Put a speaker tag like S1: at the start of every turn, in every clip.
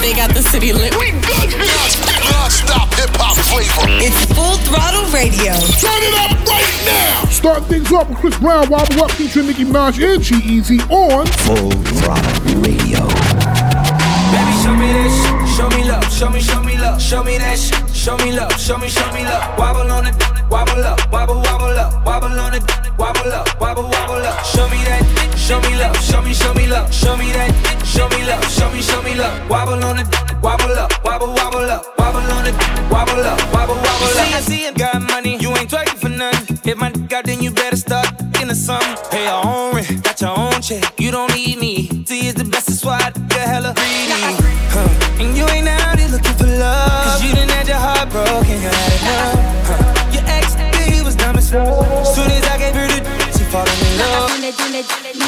S1: They got the city lit.
S2: We good Non-stop hip-hop flavor.
S1: It's Full Throttle Radio.
S2: Turn it up right now.
S3: Start things off with Chris Brown, Wobble Up, featuring Nicki Minaj and G-Eazy on
S4: Full Throttle Radio.
S5: Baby, show me that. Show me love. Show me, show me love. Show me that shit. Show me love. Show me, show me love. Wobble on it. Wobble up. Wobble, wobble up. Wobble on it. Wobble up. Wobble, wobble up. Show me that. Show me love. Show me, show me love. Show me that. Show me love. Show me, show me love. Wobble on it. Wobble up. Wobble, wobble up. Wobble on it. Wobble up. Wobble, wobble up.
S6: See, I see it, got money. You ain't twerking for nothing. If my dick out, then you better start in the summer. Pay your own rent, got your own check. You don't need me. See, it's the best, that's why I hella greedy. Huh. And you ain't out here looking for love. Cause you done had your heart broken, you had enough. Huh. Your ex, he was dumb as fuck. Love.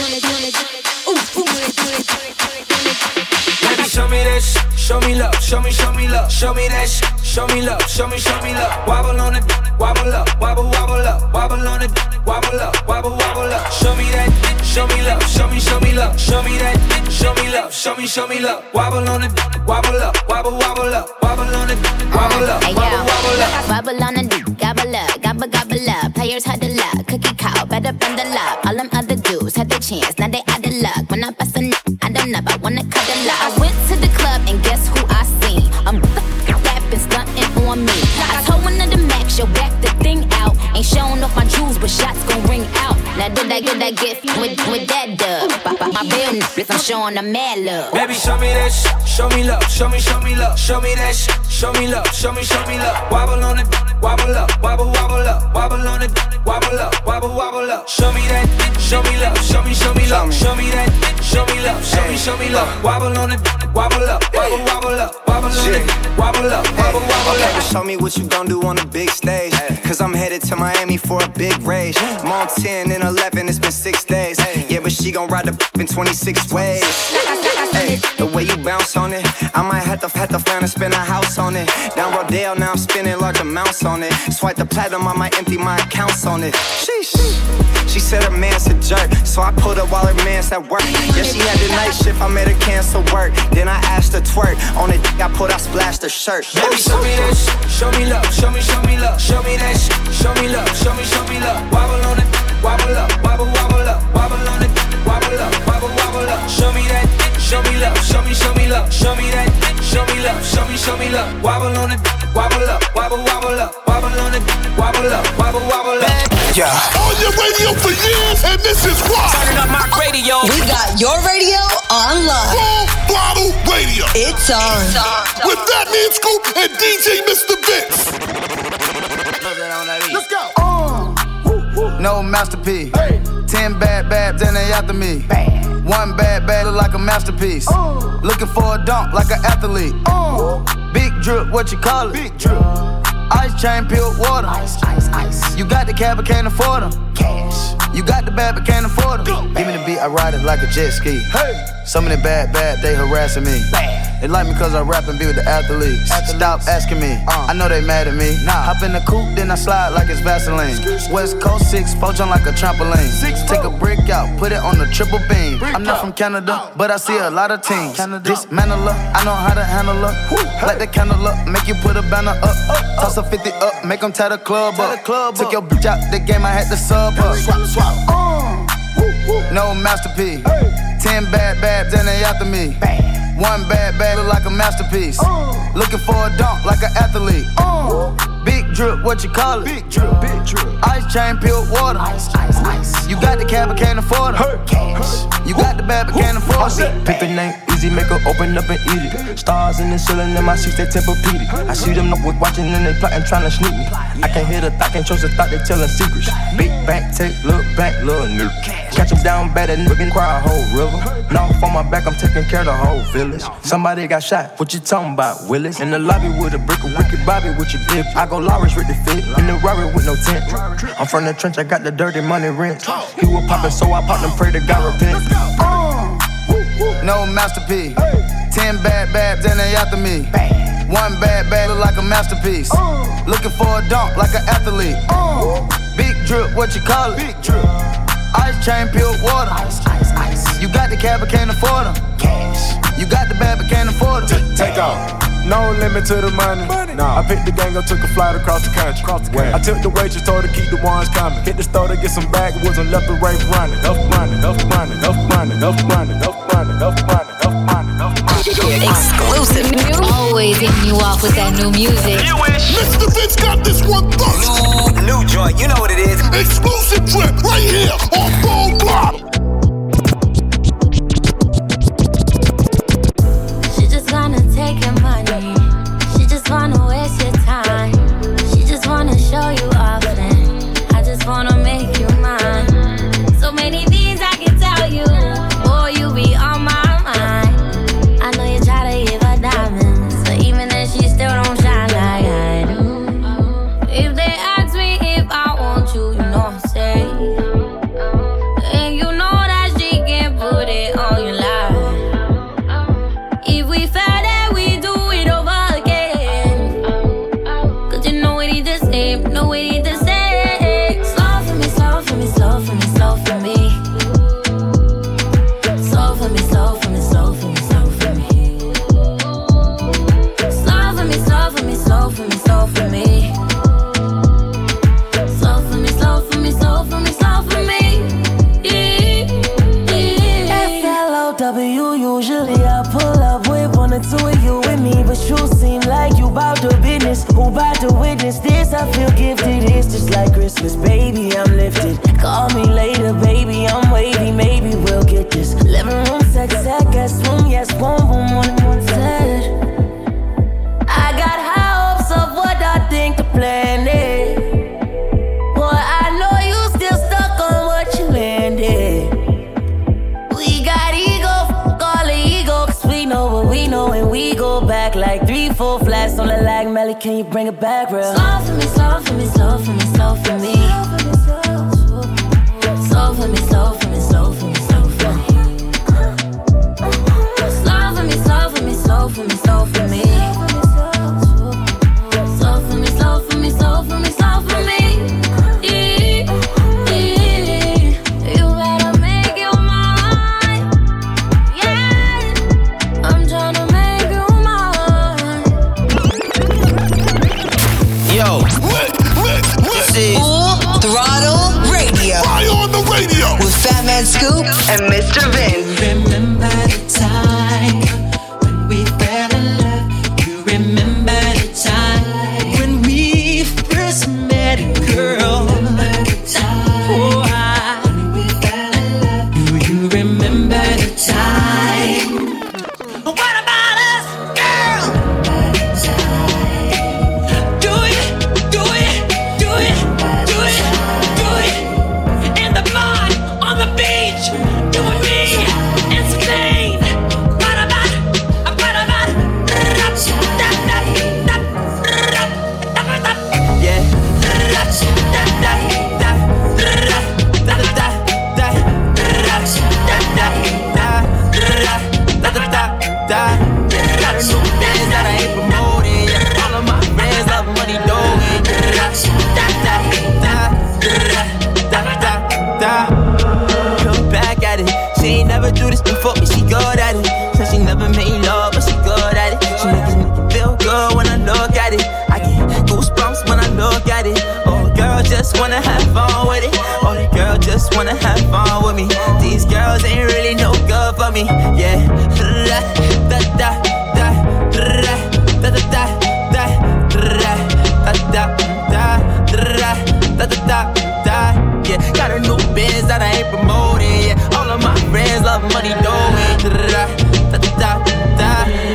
S5: Baby, show me that. Show me love. Show me, show me love. Show me that. Show me love. Show me, show me love. Wobble on it. Wobble up. Wobble, wobble up. Wobble on it. Wobble up. Wobble, wobble up. Show me that. Show me love. Show me, show me love. Show me that. Show me love. Show me, show me love. Wobble on it. Wobble up. Wobble, wobble up. Wobble on it. Wobble up. Wobble, wobble up.
S7: Bubble on dick, gobble up, gobble gobble up. Players had the luck, cookie cow, better bundle up. All them other had the chance, now they out of luck. When I bust a I don't know, I wanna cuddle up. I Now did I get that gift with with that dub? My, my, my real niggas, I'm showing them mad love.
S5: Baby, show me that shit. Show me love. Show me, show me love. Show me that shit. Show me love. Show me, show me love. Wobble on it. Wobble up. Wobble, wobble up. Wobble on it. Wobble up. Wobble, wobble up. Show me that. Show me love. Show me, show me love. Show me that. Show me love. Show me, show me love. Wobble on it. Wobble up. Wobble, wobble up. Wobble on it. Wobble up. Wobble, wobble
S8: Okay,
S5: up.
S8: but show me what you gon' do on the big stage. Cause I'm headed to Miami for a big rage. I'm on 10 and 11, it's been six days. Yeah, but she gon' ride the in 26 ways. Hey, the way you bounce on it, I might have to have to find and spend a house on it. Down Rodeo, now I'm spending large amounts on it. Swipe the platinum, I might empty my accounts on it. Sheesh. She said her man's a jerk, so I pulled her while her man's at work. Yeah, she had the night shift, I made her cancel work. Then I asked her twerk. On the dick I put, I splashed her shirt.
S5: Baby, show me that. Show me love. Show me, show me love. Show me that. Show me love. Show me, show me love. Wobble on it. Wobble up. Wobble, wobble up. Wobble on it. Wobble up. Wobble, wobble up. Show me that. Show me love. Show me, show me love. Show me that. Show me love. Show me, show me love. Wobble on it. Wobble up. Wobble, wobble up. Wobble on it. Wobble up. Wobble, wobble up.
S4: Yeah.
S2: On your radio for years, and this is why.
S6: Turning up my radio.
S1: We got your radio online.
S2: Full Throttle Radio.
S1: It's on. It's on.
S2: With Fat Man Scoop and DJ Mr. Vince.
S9: No masterpiece. Ten bad babs and they after me. One bad bad look like a masterpiece. Looking for a dunk like an athlete. Big drip, what you call it? Big drip. Ice chain, pure water. Ice, ice, ice. You got the cab, but can't afford them. Cash. You got the bad, but can't afford them. Give me the beat, I ride it like a jet ski. Hey. Some of them bad, bad, they harassing me. They like me cause I rap and be with the athletes. Stop asking me, I know they mad at me. Hop in the coupe, then I slide like it's Vaseline. West Coast 6, four jump like a trampoline. Six, Take a brick out, put it on the triple beam. I'm not from Canada, but I see a lot of teams. Dismantle her, I know how to handle her. Light the candle up, make you put a banner up. Toss a 50 up, make them tie the club up. Took your bitch out the game, I had to sub her. Swap, swap. Uh. No masterpiece. Ten bad babs and they after me. One bad bad look like a masterpiece. Looking for a dunk like an athlete. Big drip, what you call it? Big drip, big drip. Ice chain, pure water. Ice, ice, ice. You got the cab, but can't afford it. Cash. You got the bad, but can't afford it.
S10: Pick the name, easy, make her open up and eat it. Stars in the ceiling in my seats, they Tempur-Pedic. I see them up with watching and they plotting, trying to sneak me. I can't hear the thought, can't trust the thought, they telling secrets. Big back, take, look back, little nigga. Catch them down bad and nigga cry a whole river. Now on my back, I'm taking care of the whole village. Somebody got shot, what you talking about, Willis? In the lobby with a brick of wicked Bobby with your bib. I go Lawrence with the fit, in the Rari with no tent. I'm from the trench, I got the dirty money rent. He was poppin', so I popped and pray to God repent.
S9: No masterpiece. Ten bad babs and they after me. One bad bad look like a masterpiece. Looking for a dunk like an athlete. Big drip, what you call it? Big drip. Ice chain, pure water. Ice, ice, ice. You got the cab, but can't afford them. Cash. You got the bad but can't afford it.
S11: Take off. No limit to the money. Nah. I picked the gang up, took a flight across the country. Across the I took the waitress, told her keep the ones coming. Hit the store to get some backwoods and left the right running. Enough money, enough money, enough money, enough money, enough money, enough money, enough money, enough money.
S12: Exclusive.
S13: Always hitting you off with that new music.
S2: Mr. Vince got this one first.
S6: New new joint, you know what it is.
S2: Exclusive trip right here on Full Throttle.
S14: Bring it back real?
S15: For me, for me,
S12: and Mr. Vince.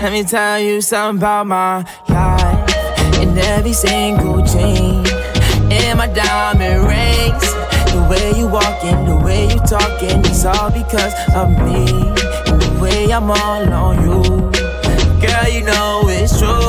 S16: Let me tell you something about my life. In every single chain, in my diamond rings. The way you walking, the way you talking, it's all because of me. And the way I'm all on you. Girl, you know it's true.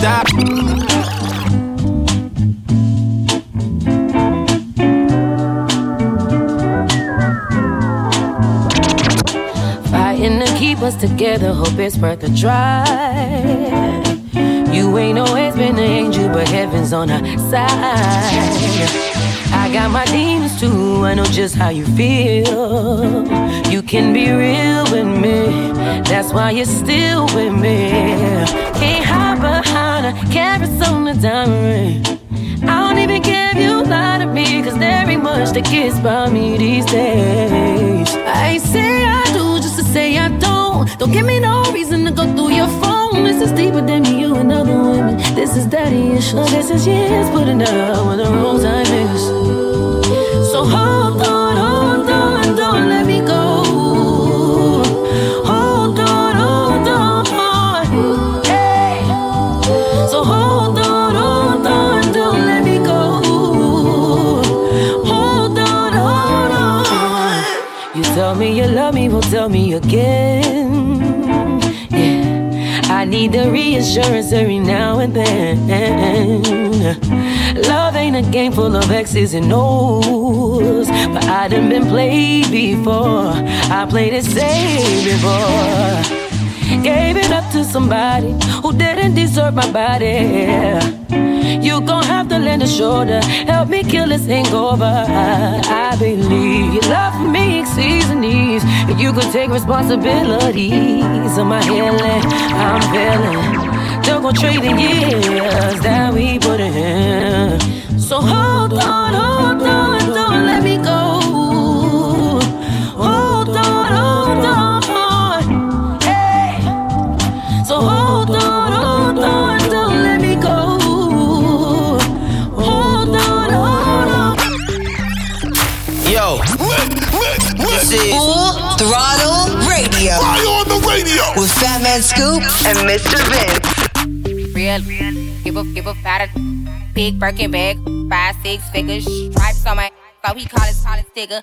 S12: da.
S17: Fighting to keep us together, hope it's worth a try. You ain't always been an angel, but heaven's on our side. I got my demons too, I know just how you feel. You can be real with me, that's why you're still with me. Can't hide a carrots on the diamond ring. I don't even care if you lie to me, cause there ain't much that gets by me these days. I say I do just to say I don't. Don't give me no reason to go through your phone. This is deeper than me, you and other women. This is daddy issues. This is years putting down when the wrong time is. So hold on, me you love me, well tell me again. Yeah, I need the reassurance every now and then. Love ain't a game full of X's and O's, but I done been played before. I played it safe before. Gave it up to somebody who didn't deserve my body. A shoulder, help me kill this hangover. I believe your love for me exceeds the needs. You could take responsibilities of my healing. I'm feeling. Don't go trade the years that we put in. So hold on, hold on,
S1: Radio.
S2: Fire on the radio.
S1: With Fat Man Scoop and Mr. Vince.
S18: Real, give a give a fat big Birkin bag, five six figures, stripes on my so he call his call his sticker.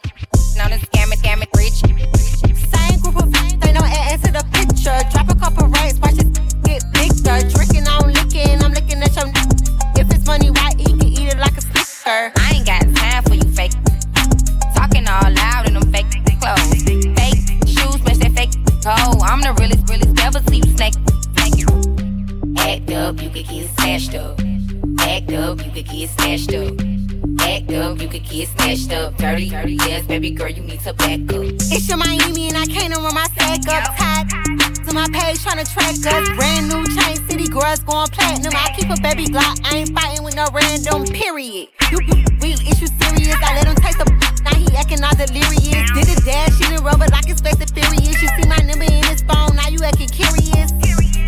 S18: Known as scamming, scamming rich.
S19: Same group of friends, they know add to the picture. Drop a couple rights, watch it get bigger. Drinking, I'm licking, I'm looking at your. If it's money, why eat? Can eat it like a snicker.
S18: I'm the realest, realest, never see you snake. Act up, you could get smashed up. Act up, you could get smashed up. Act up, you could get smashed up. Dirty, dirty, yes, baby girl, you need to back up.
S19: It's your Miami and I can't run my sack up. To my page tryna track us. Brand new chain city girls going platinum. I keep a baby Glock. I ain't fighting with no random period. You, you real issue serious. I let him taste the now he acting all delirious. Dash in the rubber like it's fast and furious. You see my number in his phone, now you acting curious.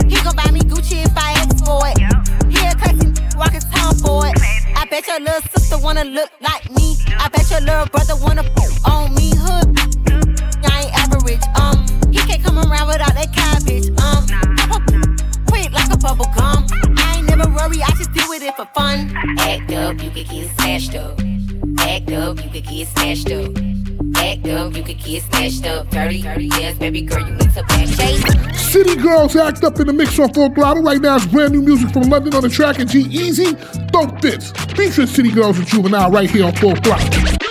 S19: He gon' buy me Gucci if I ask for it. He a classy walking town for it. I bet your little sister wanna look like me. I bet your little brother wanna on me hood. I ain't average. Um, he can't come around without that cabbage. Um, quick like a bubble gum. I ain't never worry, I just deal with it for fun.
S18: Act up, you could get smashed up. Act up, you could get smashed up. Act up, you could get smashed up. Dirty, dirty, yes, baby girl, you need to back chase.
S3: City Girls act up in the mix on Full Throttle. Right now it's brand new music from London on the track and G Easy. Throw Fits. Featuring City Girls and Juvenile right here on Full Throttle.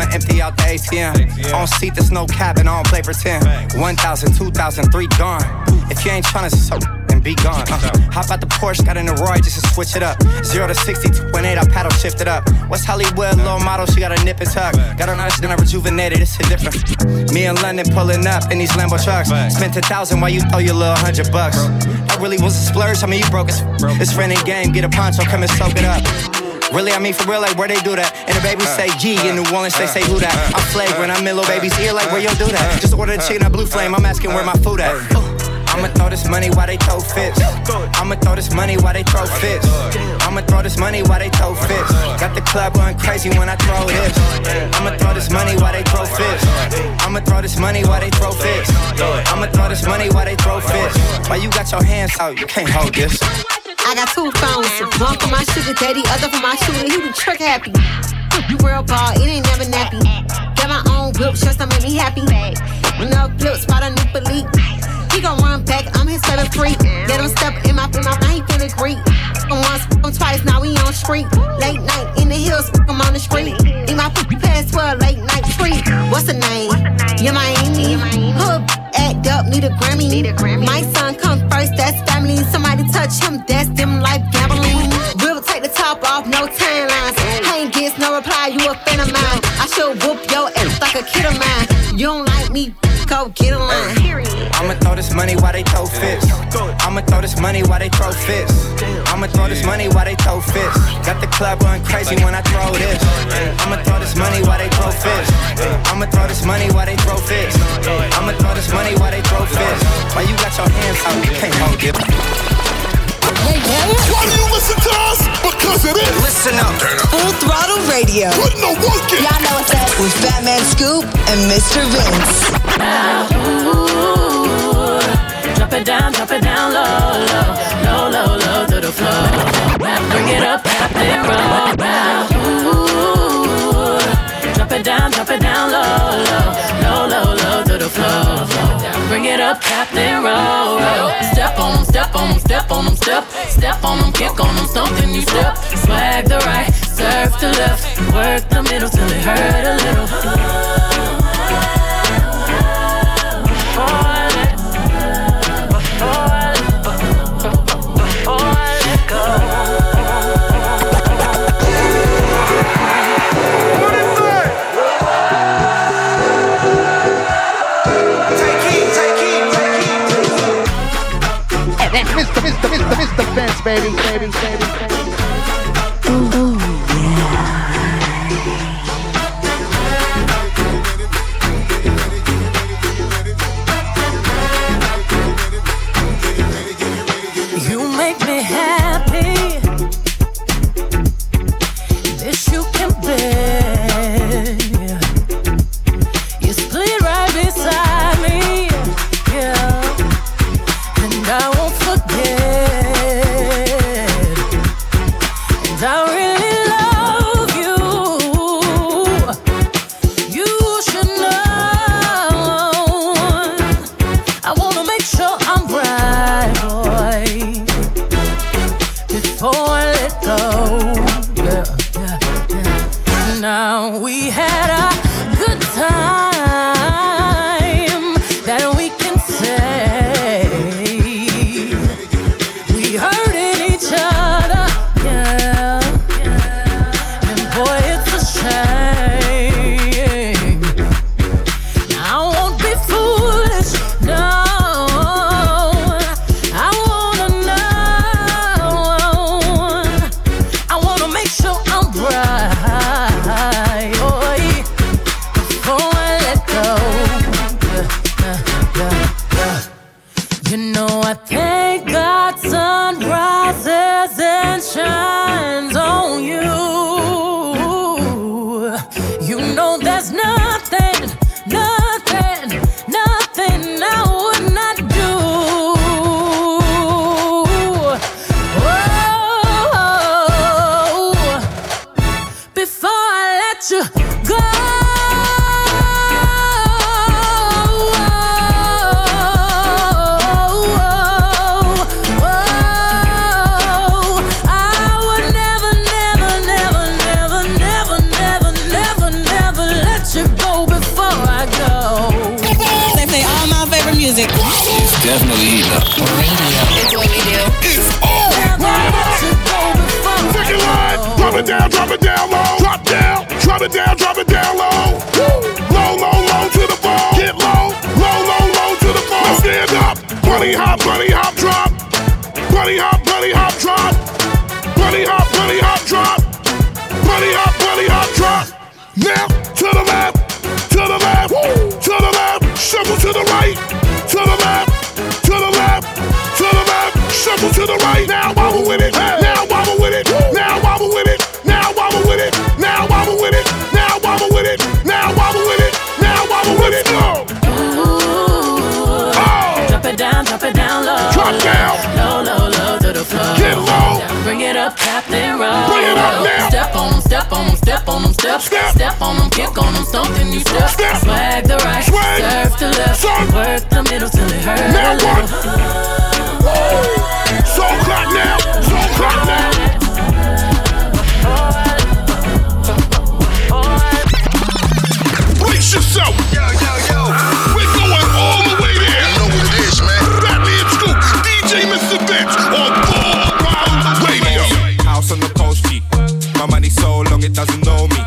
S8: I'ma empty out the ATM. On seat, there's no cap, and I don't play pretend. 1,000, 2,000, three gone. If you ain't tryna so, then and be gone. Uh, hop out the Porsche, got in the Roy just to switch it up. Zero to 60, 2.8, I paddle shift it up. What's Hollywood, low model, she got a nip and tuck. Got her nice, then I rejuvenated, it's a different. Me in London pulling up in these Lambo trucks. Spent a thousand while you throw your little hundred bucks. That really was a splurge, I mean, you broke it. It's and game, get a poncho, come and soak it up. Really, I mean for real, like where they do that. And the baby uh, say G in New Orleans, they say who that. Uh, I'm flagrant, I'm in little uh, baby's ear, like where you do that. Just order the chicken at Blue Flame, I'm asking where my food at. I'ma throw this money while they throw fits. I'ma throw this money while they throw fits. I'ma throw this money while they throw fits. Got the club going crazy when I throw this. I'ma throw this money while they throw fits. I'ma throw this money while they throw fits. I'ma throw this money while they throw fits. Why you got your hands out? You can't hold this.
S19: I got two phones, one for my sugar daddy, other for my shooter. He be trick happy. You real ball, it ain't never nappy. Got my own whip, just to make me happy. Up flip, spot a new elite. He gon' run back, I'm his favorite freak. Let him step in my in my now he great. From once, from twice, now we on street. Late night in the hills, I'm on the street. In my pass for a late night treat. What's the name? Yeah, Miami. Hood up, need a Grammy. Need a Grammy. My son come first, that's family. Somebody touch him, that's them life gambling. We'll take the top off, no timelines. Ain't gets no reply, you a fan of mine. I should whoop your ass like a kid of mine. You don't like me, go get a line.
S8: I'ma throw this money while they throw fits. I'ma throw this money while they throw fits. I'ma throw this money while they throw fits. Got the club going crazy when I throw this. I'ma throw this money while they throw fits. I'ma throw this money while they throw fits. I'ma throw this money while they throw fits. Why you got your hands out? You can't hold it.
S2: Why do you listen to us? Because it is.
S8: Listen up.
S1: Full Throttle Radio.
S2: Put no work in.
S1: Y'all know what's up. With Fatman Scoop and Mr. Vince.
S20: Ooh, Drop it down, drop it down low, low, low, low, low to the floor. Bring it up, tap it, roll. Ooh, drop it down, drop it down low, low, low, low, low to the floor. Bring it up, tap it, roll, roll. Step on 'em, step on 'em, step on 'em, step, step on 'em, kick on 'em, something you step. Swag the right, surf the left, work the middle till it hurt a little.
S21: Mr. baby, baby, baby.
S3: It down, drop it down low. Low, low, low to the ball. Get low, low, low, low to the. Now stand up, bunny hop, bunny hop, drop. Bunny hop, bunny hop, drop. Bunny hop, bunny hop, drop. Bunny hop, bunny hop, drop. Now to the left, to the left, to the left. Shuffle to the right,
S21: Bring it up, Captain Roll.
S3: Bring it up now.
S21: Step on 'em, step on 'em, step on 'em, step. Step, on 'em, kick on on 'em, something you step. Swag the right, serve to left. Work the middle till it hurt
S3: Now
S21: a little.
S3: So clap now. So clap now. Brace yourself. Yo, yo, yo. We're going all the way there. You know what it is, man. Fatman Scoop, DJ Mr. Vince on
S22: so doesn't know me.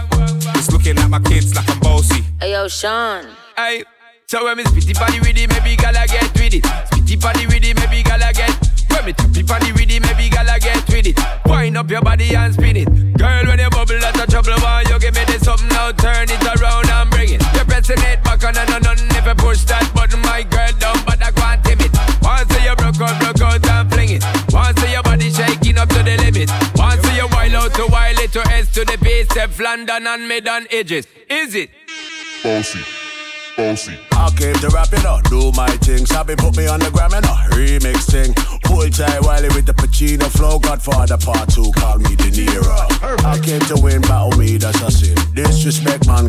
S22: It's looking at my kids like I'm bossy.
S23: Hey yo, Sean.
S5: Hey, so when me spitty body with it, maybe gala get with it. Spitty body with it, maybe gala get. When me tappy body with it, maybe gala get with it. Wind up your body and spin it. Girl, when you bubble, that's a trouble. Why you give me this something now? Turn it around and bring it. You're pressing it back on and on and if you push that button, to wild it to S to the base, F London and mid on edges. Is it?
S18: Bossy, bossy.
S24: I came to rap it up, do my thing. Sabi put me on the gram and a remix thing. Pull tight Wiley with the Pacino flow. Godfather part two, call me De Niro. I came to win, battle me, that's a sin. Disrespect, man.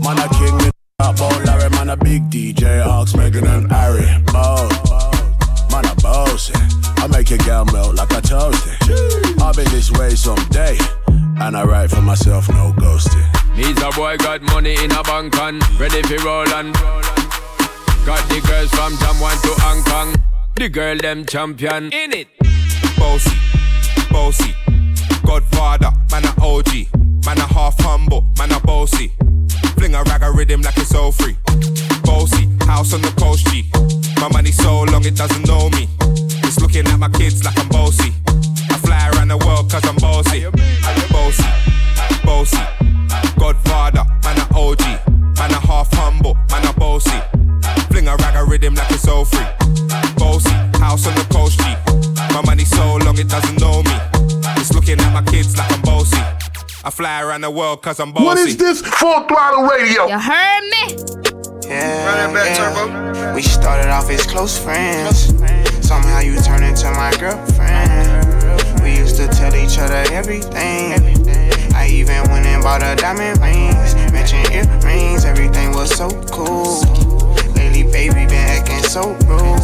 S24: Man, a king, me up, oh Larry, man, a big DJ, Ox, Megan and Harry. Oh, man, a bossy. I make your girl melt like a toasty. I'll be this way someday. And I write for myself, no ghosting.
S5: Needs a boy got money in a bank and ready for roll and Got the girls from Jamwan to Hong Kong. The girl them champion in it.
S22: Bossy, bossy. Godfather, man a OG. Man a half humble, man a bossy. Fling a rag a rhythm like it's all free. Bossy, house on the coast G. My money so long it doesn't know me. Around the world cause I'm bossy.
S3: What is this? Full throttle radio.
S23: You heard me?
S25: Yeah, yeah. We started off as close friends. Somehow you turned into my girlfriend. We used to tell each other everything. I even went and bought her diamond rings. Mentioned earrings, everything was so cool. Lately, baby, been acting so rude.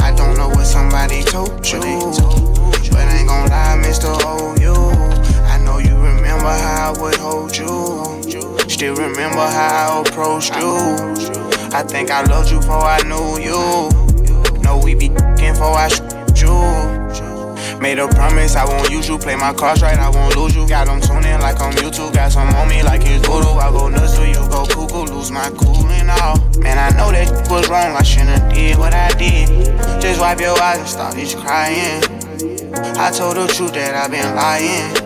S25: I don't know what somebody told you. But I ain't gon' lie, Mr. OU. Remember how I would hold you. Still remember how I approached you. I think I loved you before I knew you. Know we be before I shoot you. Made a promise I won't use you. Play my cards right, I won't lose you. Got them tuning like I'm YouTube. Got some on me like it's voodoo. I go nuts till you go cuckoo. Lose my cool and all. Man, I know that was wrong. I shouldn't have did what I did. Just wipe your eyes and stop this crying. I told the truth that I've been lying.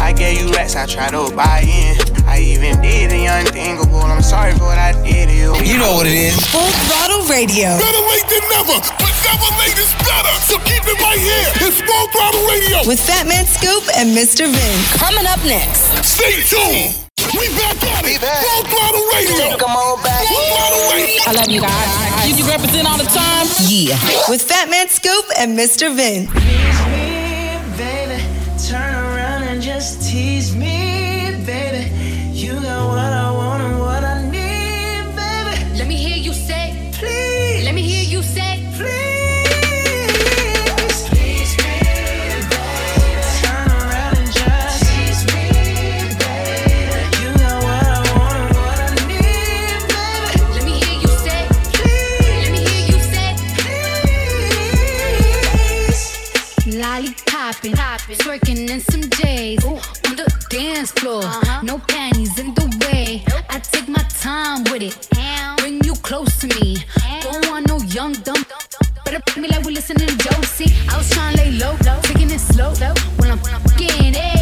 S25: I gave you racks, I tried to buy in. I even did the unthinkable. I'm sorry for what I did to you.
S1: You know what it is. Full throttle radio.
S18: Better late than never, but never late is better. So keep it right here. It's Full Throttle Radio.
S1: With Fat Man Scoop and Mr. Vince. Coming up next.
S18: Stay tuned. We back at it. Full Throttle Radio.
S1: Come on back.
S18: Full Throttle Radio.
S21: I love you guys. You, you represent all the time?
S1: Yeah. With Fat Man Scoop and Mr. Vince.
S26: baby. Turn around and
S20: T. twerking in some J's on the dance floor. No panties in the way. I take my time with it. Bring you close to me. Don't want no young dumb. Better put me like we listening to Josie. I was trying to lay low, taking it slow. When I'm fucking, hey,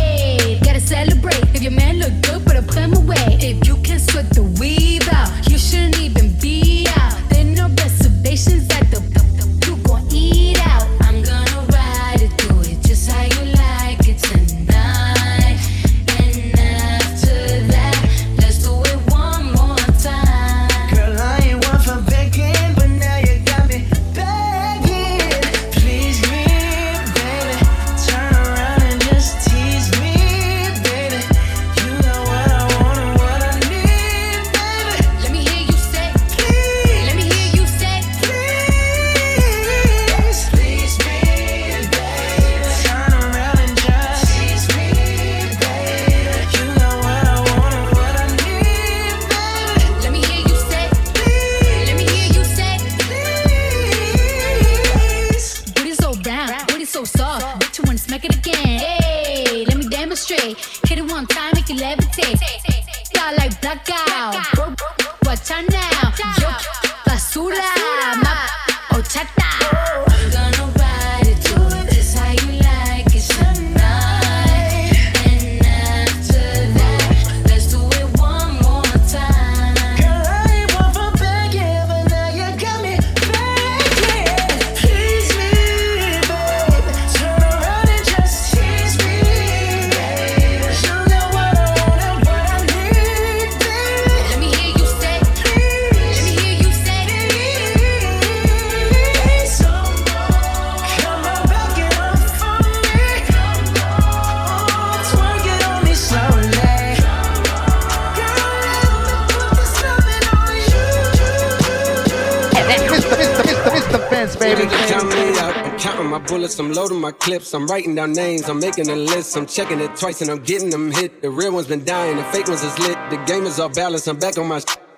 S27: bullets, I'm loading my clips, I'm writing down names, I'm making a list, I'm checking it twice and I'm getting them hit. The real ones been dying, the fake ones is lit. The game is off balance, I'm back on my. Sh-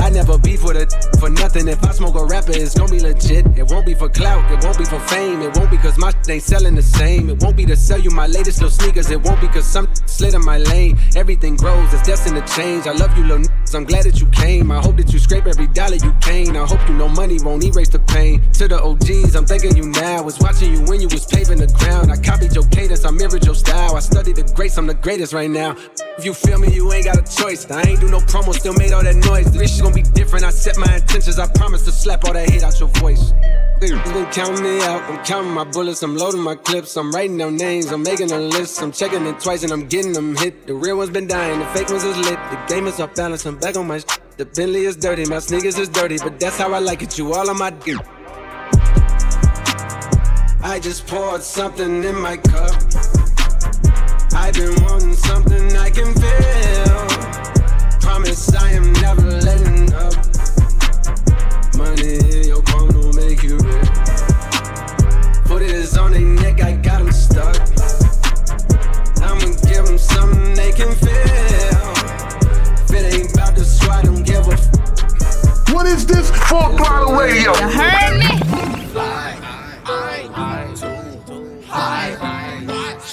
S27: I never beef with a for nothing. If I smoke a rapper, it's gonna be legit. It won't be for clout, it won't be for fame. It won't be cause my shit ain't selling the same. It won't be to sell you my latest little sneakers. It won't be cause some slid in my lane. Everything grows, it's destined to change. I love you, little niggas. I'm glad that you came. I hope that you scrape every dollar you can. I hope you know money won't erase the pain. To the OGs, I'm thanking you now. Was watching you when you was paving the ground. I copied your cadence, I mirrored your style. I studied the greats, I'm the greatest right now. If you feel me, you ain't got a choice. I ain't do no promo, still made all that noise. Shit gonna be different. I set my intentions. I promise to slap all that hate out your voice. Been counting me out. I'm counting my bullets. I'm loading my clips. I'm writing down names. I'm making a list. I'm checking it twice and I'm getting them hit. The real ones been dying. The fake ones is lit. The game is off balance. I'm back on my. Sh- the Bentley is dirty. My sneakers is dirty. But that's how I like it. You all on my. I just poured something in my cup. I've been wanting something I can feel. Promise I am never letting up. Money in your palm don't make you rich. Put it on their neck, I got them stuck. I'ma give them something they can feel. If it ain't about the swat, don't give a f-
S3: What is this? Full throttle radio.
S18: You heard me?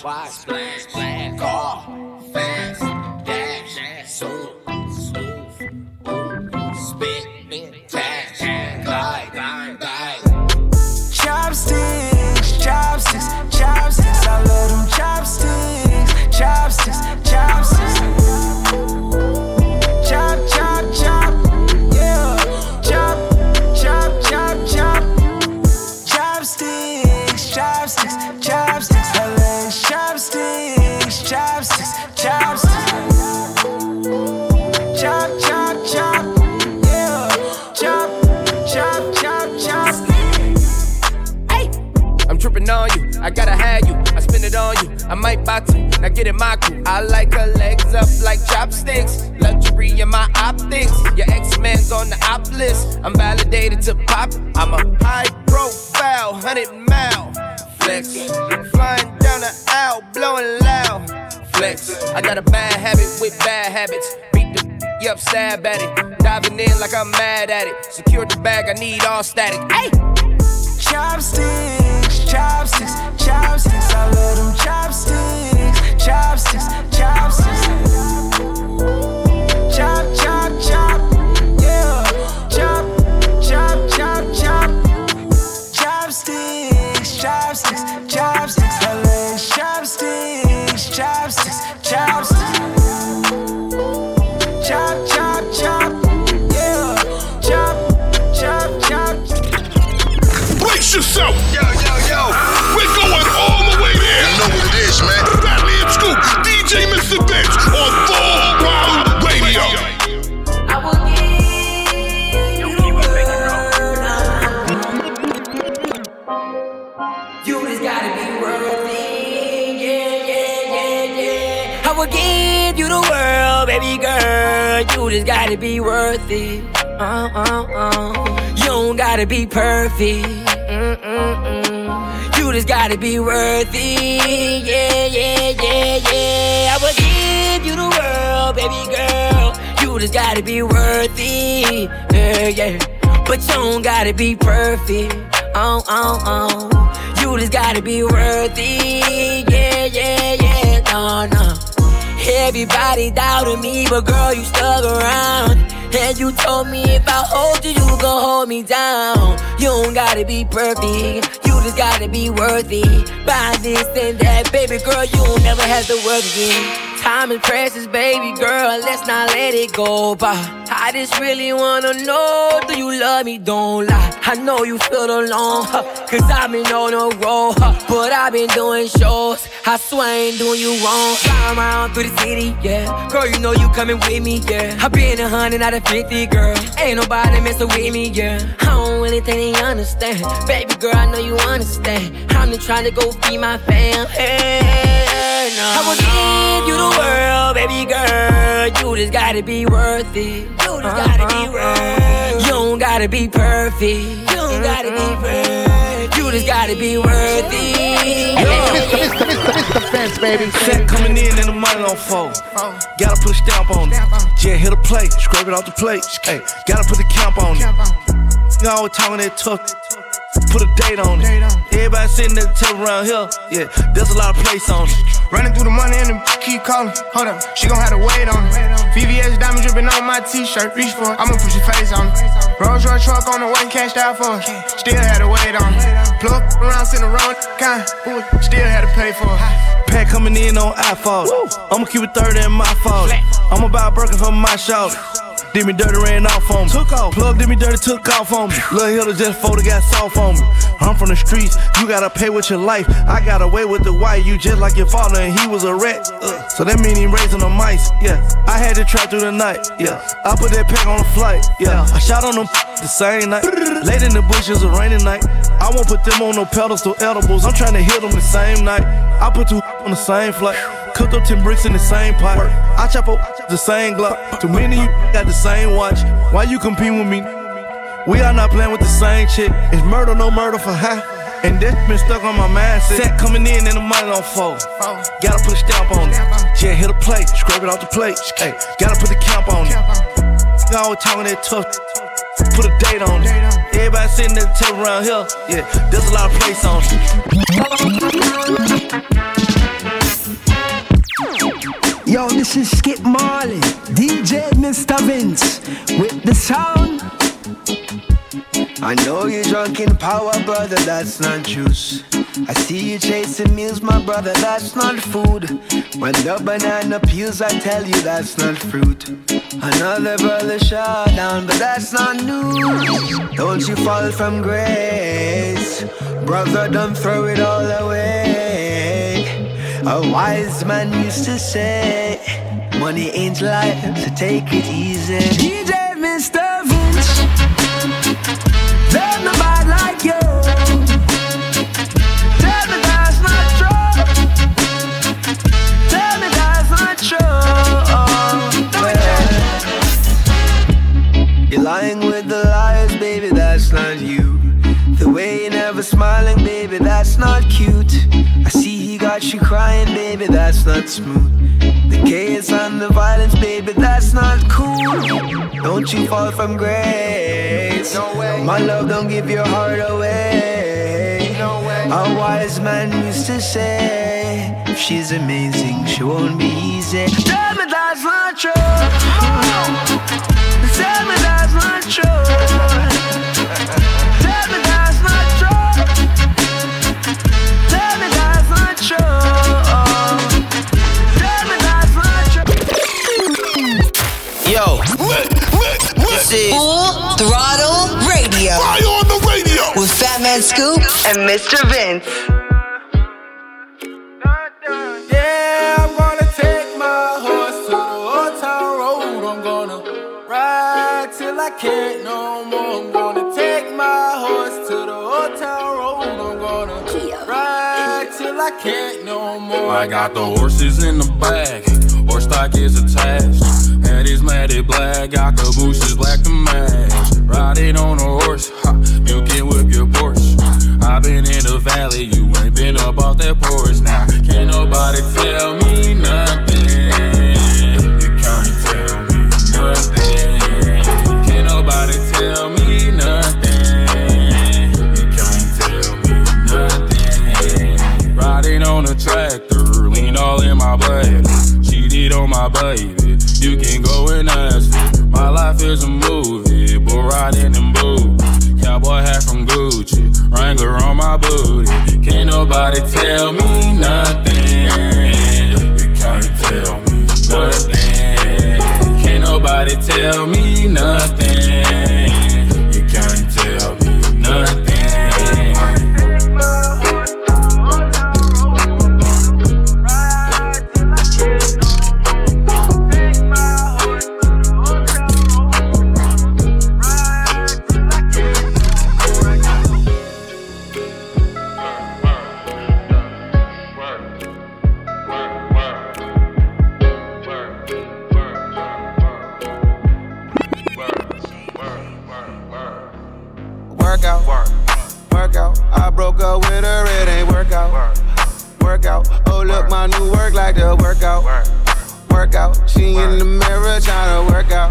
S17: Chopsticks, I
S28: gotta have you, I spend it on you. I might buy two, now get in my crew. I like her legs up like chopsticks. Luxury in my optics. Your ex man's on the op list. I'm validated to pop. I'm a high profile, 100 mile flex. Flying down the aisle, blowing loud flex. I got a bad habit with bad habits. Beat the up, stab at it. Diving in like I'm mad at it. Secure the bag, I need all static. Hey!
S29: Chopsticks, chopsticks, chopsticks. I love them chopsticks, chopsticks, chopsticks. Chop, chop, chop,
S14: just gotta be worthy. Uh, uh, uh. You don't gotta be perfect. Mm-mm-mm. You just gotta be worthy. Yeah, yeah, yeah, yeah. I will give you the world, baby girl. You just gotta be worthy. Yeah, yeah. But you don't gotta be perfect. Oh, oh, oh. You just gotta be worthy. Yeah, yeah, yeah. No, no. Everybody doubted me, but girl, you stuck around. And you told me if I hold you, you gon' hold me down. You don't gotta be perfect, you just gotta be worthy. Buy this and that, baby girl, you never have to work again. Time is precious, baby girl, let's not let it go by. I just really wanna know, do you love me? Don't lie. I know you feel alone, huh, cause I've been on a roll, huh, but I've been doing shows. I swear I ain't doing you wrong. Flying around through the city, yeah. Girl, you know you coming with me, yeah. I've been a hundred out of fifty, girl. Ain't nobody messing with me, yeah. I don't really think they understand. Baby girl, I know you understand. I'm just trying to go feed my fam. Hey, no, I will give you the world, baby girl. You just gotta be worth it. You just gotta be uh-huh. worth You don't gotta be perfect. You don't gotta be mm-hmm. perfect. You just gotta be worthy.
S21: Mr. Mr. Mr. Mr. Vince, baby.
S10: Set coming in and the money on fold. Gotta put a stamp on it. Yeah, hit a plate, scrape it off the plate. Hey, gotta put the camp on it. You always talking that tough. Put a date on it. Everybody sitting at the table around here. Yeah, there's a lot of place on it.
S29: Running through the money and the keep calling. Hold up, she gon' have to wait on it. VVS diamond dripping on my t-shirt. Reach for it, I'ma push your face on it. Rolls Royce truck on the way, cashed out for it. Still had to wait on it. Plug around, sitting around, kind. Still had to pay for it.
S10: Pack coming in on iPhone. I'ma keep it 30 in my fault. I'm about Birkin for my shoulder. Did me dirty, ran off on me. Took off. Plug did me dirty, took off on me. Lil' Hilda just folded, got soft on me. I'm from the streets, you gotta pay with your life. I got away with the white, you just like your father, and he was a rat. Uh, so that mean he raising the mice, yeah. I had to try through the night, yeah. I put that pack on the flight, yeah. I shot on them the same night. Late in the bushes, a rainy night. I won't put them on no pedestal edibles. I'm trying to hit them the same night. I put two on the same flight. Cooked up 10 bricks in the same pot. I chop up the same Glock. Too many of you got the same watch. Why you compete with me? We are not playing with the same chick. It's murder, no murder for high. And this been stuck on my mindset. Set coming in and the money on fold. Gotta put a stamp on it. Yeah, hit a plate, scrape it off the plate. Hey, gotta put the camp on it. You always talking that tough. Put a date on it. Everybody sitting at the table around here. Yeah, there's a lot of place on it.
S30: Yo, this is Skip Marley, DJ Mr. Vince, with the sound.
S26: I know you're drunk in power, brother, that's not juice. I see you chasing meals, my brother, that's not food. When the banana peels, I tell you that's not fruit. Another brother shot down, but that's not news. Don't you fall from grace, brother, don't throw it all away. A wise man used to say, Money ain't life, so take it easy.
S30: DJ Mr. Vince, there's nobody like you. Tell me that's
S26: not true. Tell me that's not true. Yeah. You're lying with the lies, baby, that's not you. The way you're never smiling, baby, that's not cute. Got you crying, baby, that's not smooth. The chaos and the violence, baby, that's not cool. Don't you fall from grace. No way. My love, don't give your heart away. No way. A wise man used to say, if she's amazing, she won't be easy. Tell me that's not true. Tell me that's not true.
S1: Yo. This is Full Throttle Radio.
S2: Fire on the radio.
S1: With Fatman Scoop and Mr. Vince.
S22: Yeah, I'm gonna take my horse to the old town road. I'm gonna ride till I can't no more. I'm gonna take my horse to the old town road. I'm gonna ride till I can't no more.
S31: I got the horses in the back, horse stock is attached. Matted black, got bushes black to match. Riding on a horse, ha, you can whip your Porsche. i been in the valley, you ain't been up off that porch. Now, can't nobody tell me nothing. You can't tell me nothing. Can't nobody tell me nothing. You can't tell me nothing. Riding on a tractor, lean all in my blood. Cheated on my baby. You can go and ask her. My life is a movie, but riding in boots. Cowboy hat from Gucci, Wrangler on my booty. Can't nobody tell me nothing. You can't tell me nothing. Can't nobody tell me nothing.
S22: Workout. In the mirror tryna work out.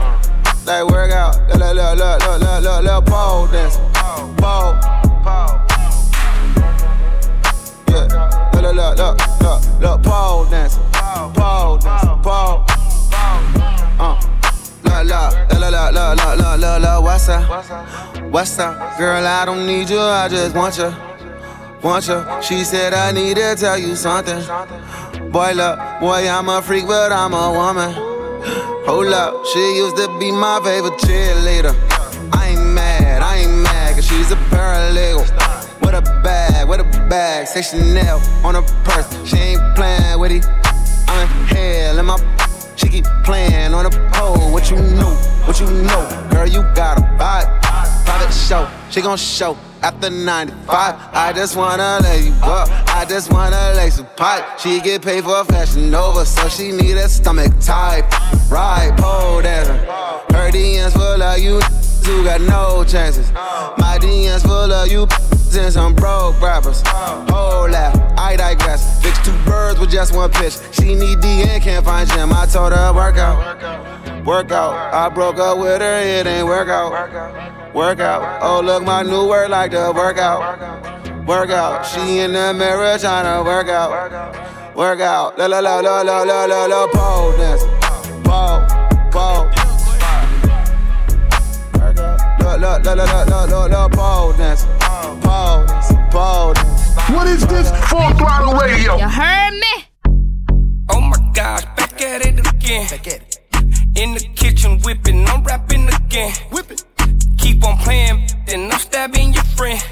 S22: Like workout. Look, look, look, look, look, look, look, look, pole dance. Pole. Yeah. Look, look, look, look, look, look, pole dance. Pole dance. Pole. Uh. Look, look, look, look, look, look, look, look, look, what's up? What's up? Girl, I don't need you, I just want you. Want you. She said, I need to tell you something. Boy, look, boy, I'm a freak, but I'm a woman. Hold up, she used to be my favorite cheerleader. I ain't mad, I ain't mad, cause she's a paralegal. With a bag, with a bag, say Chanel on her purse. She ain't playing with it. I'm in hell in my. She keep playing on the pole. What you know? What you know? Girl, you got a vibe. Private show, she gon' show after 95. I just wanna lay you up. I just wanna lay some pipe. She get paid for fashion over, so she need a stomach type. Right, pole dancer. Her DMs full of you who got no chances. My DMs full of you and some broke rappers. Whole lot, I digress. Fix two birds with just one pitch. She need D and can't find Jim. I told her work out, work out. I broke up with her, it ain't work out, work out. Oh look, my new word like the workout, work out. She in the mirror tryna work out, work out. La la la la la la la la pole dance, pole, pole. Look, look, look, look, look, look, look, pole dance, pole dance, pole.
S2: What is this? Full throttle radio.
S18: You heard me?
S6: Oh my gosh, back at it again. In the kitchen whipping, I'm rapping again. Whipping. Keep on playing, then I'm stabbing your friend.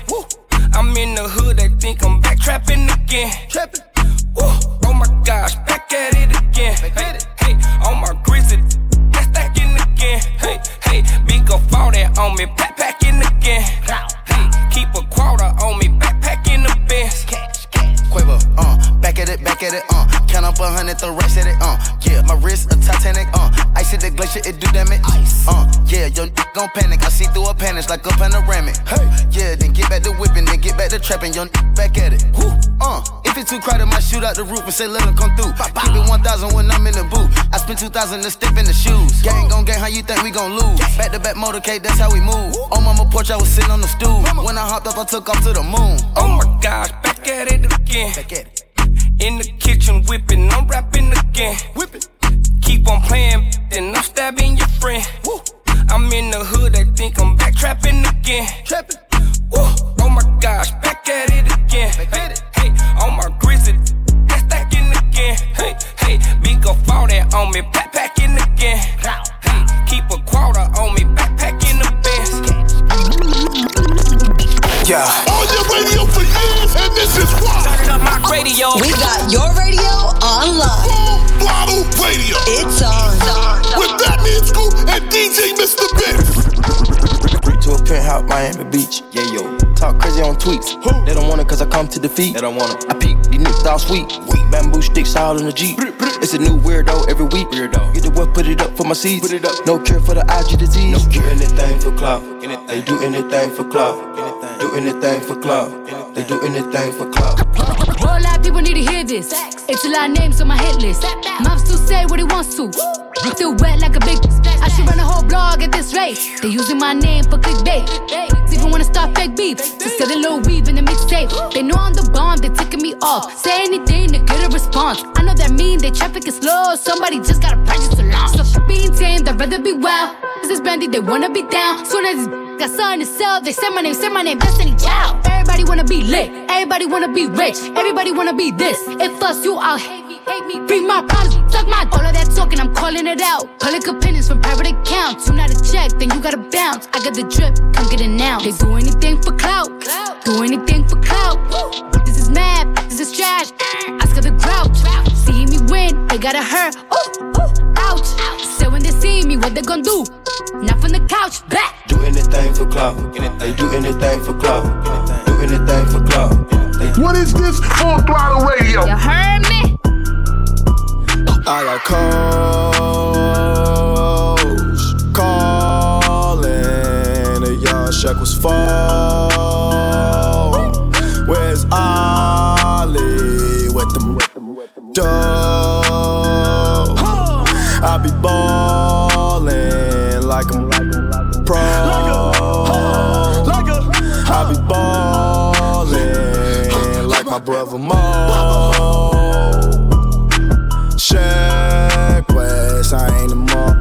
S6: I'm in the hood, they think I'm back trapping again. Trapping. Oh my gosh, back at it again. Hey, hey, on my grizzly, that's stacking again. Hey, hey, big go fall that on me, backpacking again. Hey, keep a quarter on me, backpacking the Benz.
S32: Quavo, uh, back at it, back at it, uh, count up a hundred, throw racks at it, uh, yeah, my wrist a Titanic, uh, ice at the glacier, it do damage, ice, uh, yeah, your n- gon' panic, I see through a panic.
S9: Like a panoramic. Hey, yeah, then get back to whipping, then get back to trapping, young back at it. Uh, if it's too crowded, might shoot out the roof and say let them come through. Keep it 1,000 when I'm in the booth. I spend 2,000 to step in the shoes. Gang gon' gang, how you think we gon' lose? Back to back motorcade, that's how we move. On mama porch, I was sitting on the stool. When I hopped up, I took off to the moon.
S5: Oh my gosh, back at it again.
S9: Back at it.
S5: In the kitchen whipping, I'm rapping again.
S9: Whipping.
S5: Keep on playing, then I'm stabbing your friend.
S9: Woo.
S5: I'm in the hood, I think I'm back trapping again.
S9: Trapping.
S5: Woo. Oh my gosh, back at it again.
S9: Back
S5: hey,
S9: at it.
S5: hey, on my grizzly, that's stacking again. Hey, hey, big up all that on me, backpacking again. Hey, keep a quarter on me, backpacking the best.
S9: Yeah.
S3: On your radio for years, and this is why.
S5: Turn up my radio.
S1: We got your radio online.
S3: Full Throttle Radio.
S1: It's on.
S3: With Fatman Scoop and DJ Mr. Vince.
S33: to a penthouse, Miami Beach. Yeah, yo. Talk crazy on tweets. They don't want it cause I come to defeat. They don't want it. I peek, these niggas all sweet. Bamboo sticks all in the Jeep. It's a new weirdo every week. Weirdo. Get the what, put it up for my seeds. Put it up. No cure for the IG disease. No cure. Do anything for clout. They do anything for clout. Do anything for clout. They do anything for clout.
S20: Whole lot of people need to hear this. It's a lot of names on my hit list. Mouth still say what he wants to. Still wet like a big. I should run a whole blog at this rate. They using my name for clickbait. Even wanna start fake beef. Just sell a little weave in the mixtape. They know I'm the bomb, they ticking me off. Say anything to get a response. I know that mean they traffic is slow. Somebody just gotta purchase a launch. So f- being tamed, I'd rather be wild. This is brandy, they wanna be down. Soon as got something to sell, they say my name, say my name, Destiny Child. Everybody wanna be lit, everybody wanna be rich, everybody wanna be this. If us, you all hate me, hate me. Bring my problems, suck my all of that talking, I'm calling it out. Public opinions from private accounts. You not a check, then you gotta bounce. I got the drip, come get it now. They do anything for clout, do anything for clout. This is mad, this is trash. Oscar the Grouch. See me win, they gotta hurt. Ooh, ooh, ouch. So when they see me, what they gonna do? Not from the couch, back.
S33: Do anything for clout. They do anything for clout. Do anything for clout.
S3: What is this? Full Throttle Radio.
S20: You heard me?
S10: I got calls calling. The yard shack was full. Where's Ollie with them dough? I be ballin' like I'm a pro. I be ballin' like my brother Mo. I ain't a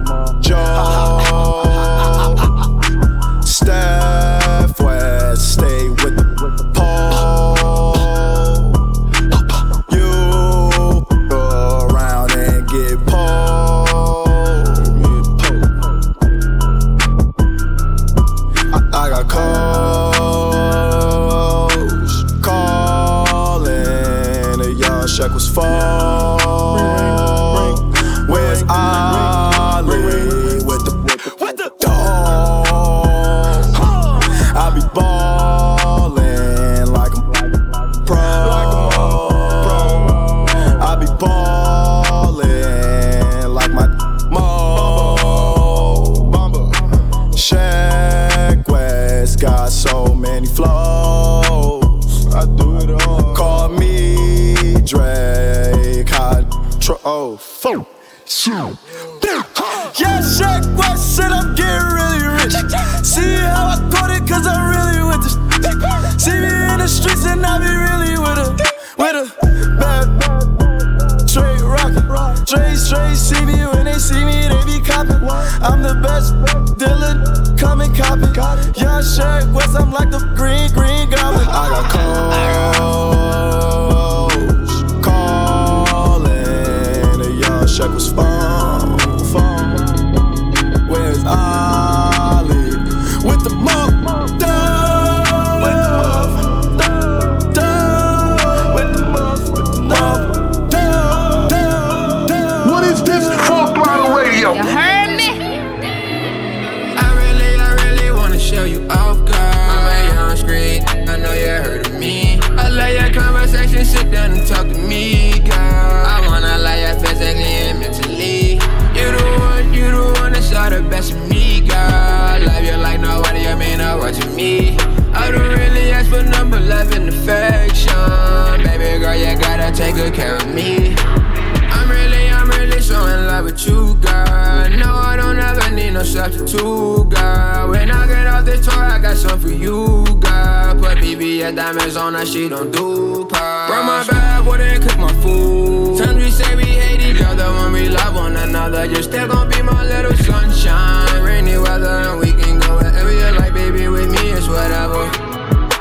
S34: VVS diamonds on her, she don't do pop. Run my bag, and cook my food. Times we say we hate each other when we love one another. You're still gonna be my little sunshine. Rainy weather, and we can go wherever you like, baby. With me, it's whatever.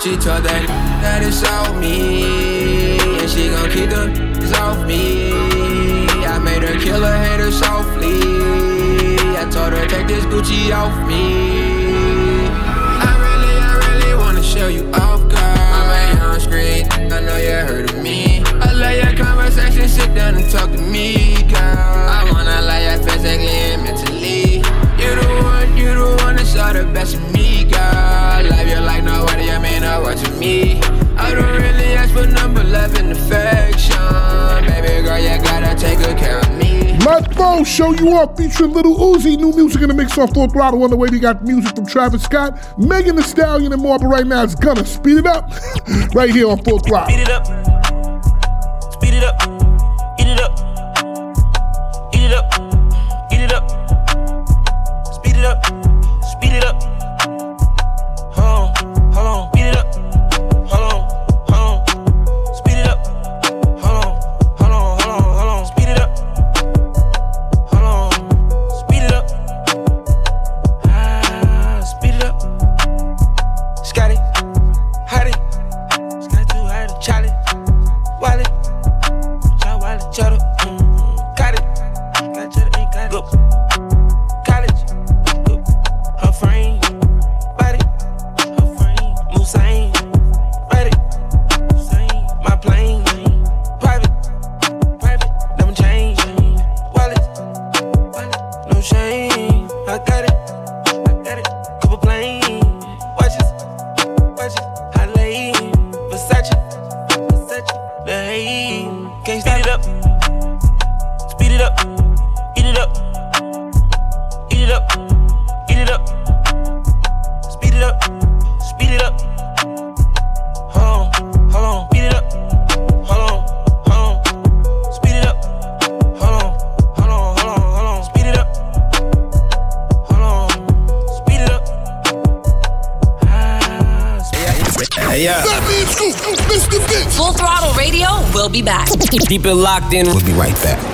S34: She told that that it's all me, and she gon' keep them off me. I made her kill her hater softly. I told her take this Gucci off me. I really, I really wanna show you off, I know you heard of me. I love your conversation, sit down and talk to me, girl. I wanna love you physically and mentally. You the one, you the one that saw the best of me, girl. Love you like nobody, I mean, I watch me. I don't really ask for number love and affection. Baby girl, you gotta take good care of me.
S35: Let Bo show you off featuring Lil Uzi. New music in the mix off Full Throttle. On the way, we got music from Travis Scott, Megan Thee Stallion, and more. But right now, it's gonna speed it up right here on Full Throttle.
S12: Speed it up. Speed it up.
S36: Keep it locked in. We'll be right back.